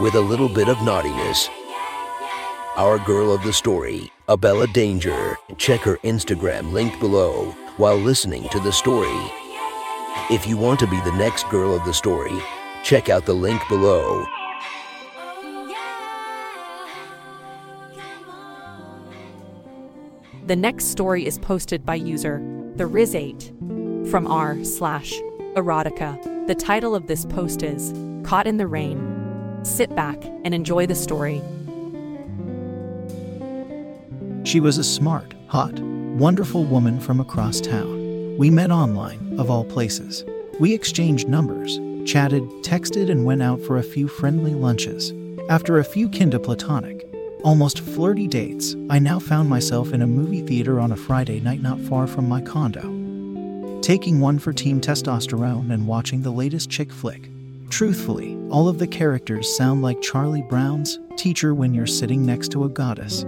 with a little bit of naughtiness. Our girl of the story, Abella Danger. Check her Instagram linked below while listening to the story. If you want to be the next girl of the story, check out the link below. The next story is posted by user the Riz8 from r slash erotica. The title of this post is Caught in the Rain. Sit back and enjoy the story. She was a smart, hot, wonderful woman from across town. We met online, of all places. We exchanged numbers, chatted, texted, and went out for a few friendly lunches. After a few kinda platonic, almost flirty dates, I now found myself in a movie theater on a Friday night not far from my condo. Taking one for Team Testosterone and watching the latest chick flick. Truthfully, all of the characters sound like Charlie Brown's teacher when you're sitting next to a goddess.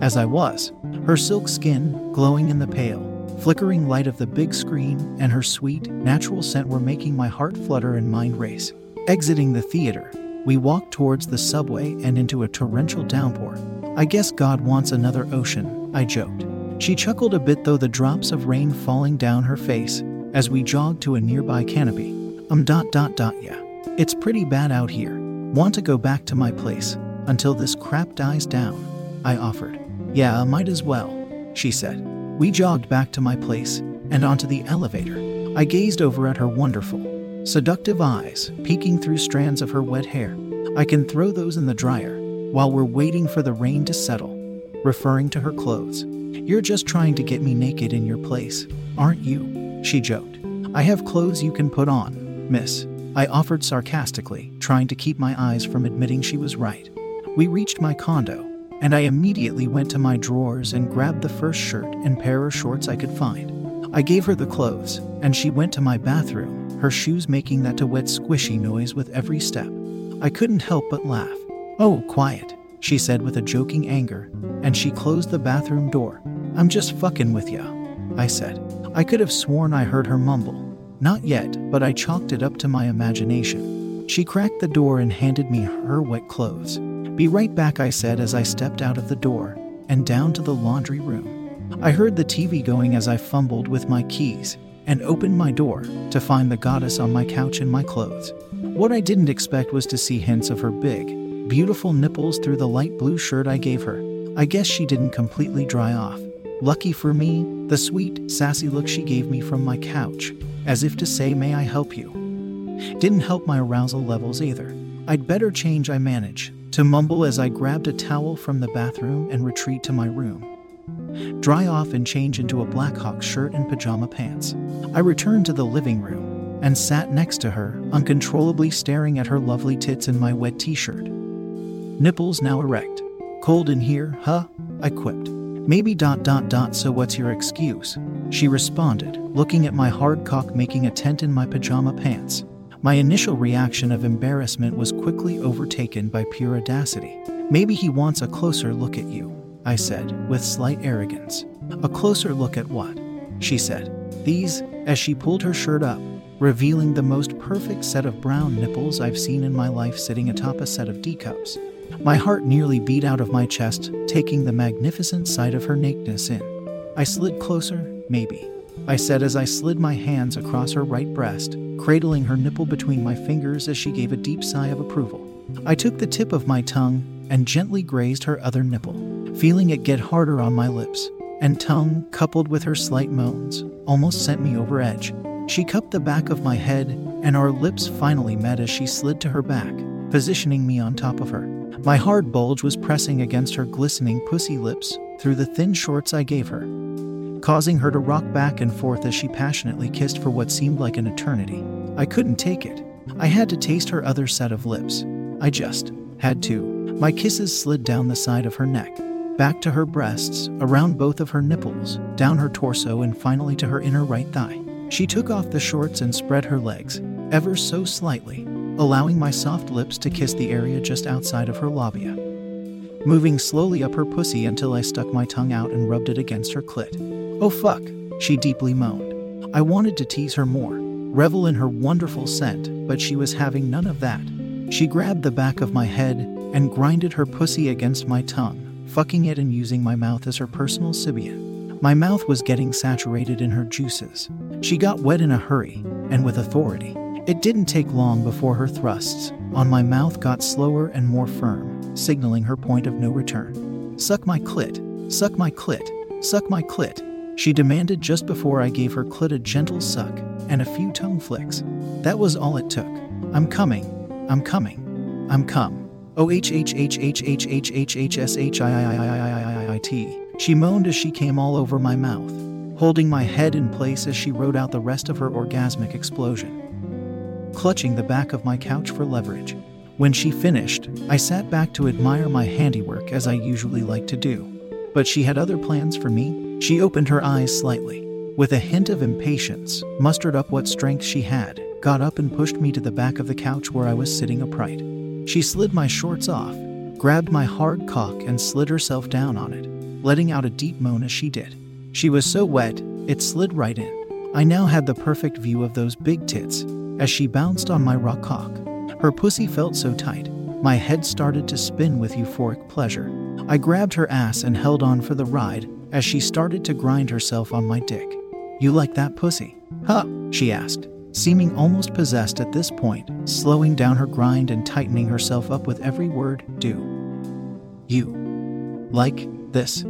As I was, her silk skin glowing in the pale, flickering light of the big screen, and her sweet, natural scent were making my heart flutter and mind race. Exiting the theater, we walked towards the subway and into a torrential downpour. I guess God wants another ocean, I joked. She chuckled a bit, though the drops of rain falling down her face as we jogged to a nearby canopy. Um, dot, dot, dot, yeah. It's pretty bad out here. Want to go back to my place until this crap dies down? I offered. Yeah, might as well, she said. We jogged back to my place and onto the elevator. I gazed over at her wonderful, seductive eyes peeking through strands of her wet hair. I can throw those in the dryer while we're waiting for the rain to settle, referring to her clothes. You're just trying to get me naked in your place, aren't you? She joked. I have clothes you can put on, miss. I offered sarcastically, trying to keep my eyes from admitting she was right. We reached my condo, and I immediately went to my drawers and grabbed the first shirt and pair of shorts I could find. I gave her the clothes, and she went to my bathroom, her shoes making that wet squishy noise with every step. I couldn't help but laugh. Oh, quiet, she said with a joking anger, and she closed the bathroom door. I'm just fucking with ya, I said. I could have sworn I heard her mumble. Not yet, but I chalked it up to my imagination. She cracked the door and handed me her wet clothes. Be right back, I said as I stepped out of the door and down to the laundry room. I heard the TV going as I fumbled with my keys and opened my door to find the goddess on my couch in my clothes. What I didn't expect was to see hints of her big, beautiful nipples through the light blue shirt I gave her. I guess she didn't completely dry off. Lucky for me, the sweet, sassy look she gave me from my couch, as if to say, May I help you? Didn't help my arousal levels either. I'd better change, I manage to mumble as I grabbed a towel from the bathroom and retreat to my room. Dry off and change into a Blackhawk shirt and pajama pants. I returned to the living room and sat next to her, uncontrollably staring at her lovely tits in my wet t shirt. Nipples now erect. Cold in here, huh? I quipped. Maybe dot dot dot, so what's your excuse? She responded, looking at my hard cock making a tent in my pajama pants. My initial reaction of embarrassment was quickly overtaken by pure audacity. Maybe he wants a closer look at you, I said, with slight arrogance. A closer look at what? She said. These, as she pulled her shirt up, revealing the most perfect set of brown nipples I've seen in my life sitting atop a set of D cups. My heart nearly beat out of my chest, taking the magnificent sight of her nakedness in. I slid closer, maybe. I said as I slid my hands across her right breast, cradling her nipple between my fingers as she gave a deep sigh of approval. I took the tip of my tongue and gently grazed her other nipple, feeling it get harder on my lips, and tongue, coupled with her slight moans, almost sent me over edge. She cupped the back of my head, and our lips finally met as she slid to her back, positioning me on top of her. My hard bulge was pressing against her glistening pussy lips through the thin shorts I gave her, causing her to rock back and forth as she passionately kissed for what seemed like an eternity. I couldn't take it. I had to taste her other set of lips, I just had to. My kisses slid down the side of her neck, back to her breasts, around both of her nipples, down her torso, and finally to her inner right thigh. She took off the shorts and spread her legs, ever so slightly, allowing my soft lips to kiss the area just outside of her labia. Moving slowly up her pussy until I stuck my tongue out and rubbed it against her clit. Oh fuck, she deeply moaned. I wanted to tease her more, revel in her wonderful scent, but she was having none of that. She grabbed the back of my head and grinded her pussy against my tongue, fucking it and using my mouth as her personal Sybian. My mouth was getting saturated in her juices. She got wet in a hurry, and with authority. It didn't take long before her thrusts on my mouth got slower and more firm, signaling her point of no return. Suck my clit, suck my clit, suck my clit, she demanded just before I gave her clit a gentle suck and a few tongue flicks. That was all it took. I'm coming, I'm coming, I'm come. O H H H H H H H H S H I I I I I I I I T. She moaned as she came all over my mouth, holding my head in place as she wrote out the rest of her orgasmic explosion clutching the back of my couch for leverage. When she finished, I sat back to admire my handiwork as I usually like to do. But she had other plans for me. She opened her eyes slightly, with a hint of impatience, mustered up what strength she had, got up and pushed me to the back of the couch where I was sitting upright. She slid my shorts off, grabbed my hard cock, and slid herself down on it, letting out a deep moan as she did. She was so wet, it slid right in. I now had the perfect view of those big tits, as she bounced on my raw cock. Her pussy felt so tight, my head started to spin with euphoric pleasure. I grabbed her ass and held on for the ride as she started to grind herself on my dick. You like that pussy? Huh? she asked, seeming almost possessed at this point, slowing down her grind and tightening herself up with every word, do. You. Like this.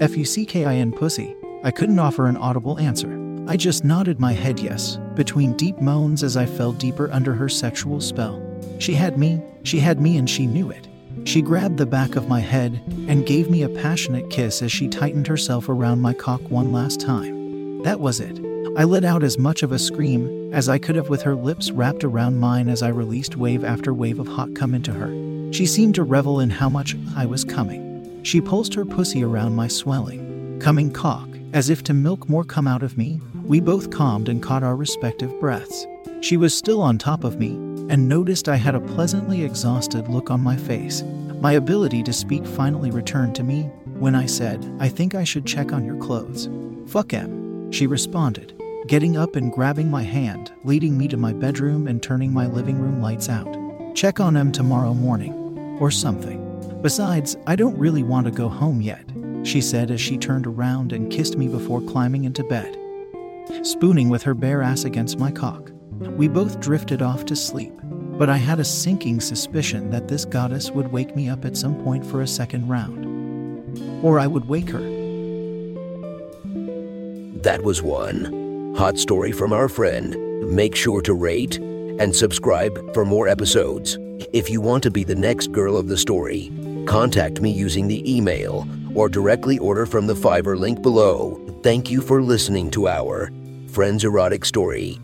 F U C K I N pussy. I couldn't offer an audible answer. I just nodded my head yes, between deep moans as I fell deeper under her sexual spell. She had me, she had me, and she knew it. She grabbed the back of my head and gave me a passionate kiss as she tightened herself around my cock one last time. That was it. I let out as much of a scream as I could have with her lips wrapped around mine as I released wave after wave of hot cum into her. She seemed to revel in how much I was coming. She pulsed her pussy around my swelling, coming cock, as if to milk more come out of me, we both calmed and caught our respective breaths. She was still on top of me and noticed I had a pleasantly exhausted look on my face. My ability to speak finally returned to me when I said, I think I should check on your clothes. Fuck em, she responded, getting up and grabbing my hand, leading me to my bedroom and turning my living room lights out. Check on em tomorrow morning, or something. Besides, I don't really want to go home yet, she said as she turned around and kissed me before climbing into bed spooning with her bare ass against my cock. We both drifted off to sleep, but I had a sinking suspicion that this goddess would wake me up at some point for a second round. Or I would wake her. That was one hot story from our friend. Make sure to rate and subscribe for more episodes. If you want to be the next girl of the story, contact me using the email or directly order from the Fiverr link below. Thank you for listening to our Friends Erotic Story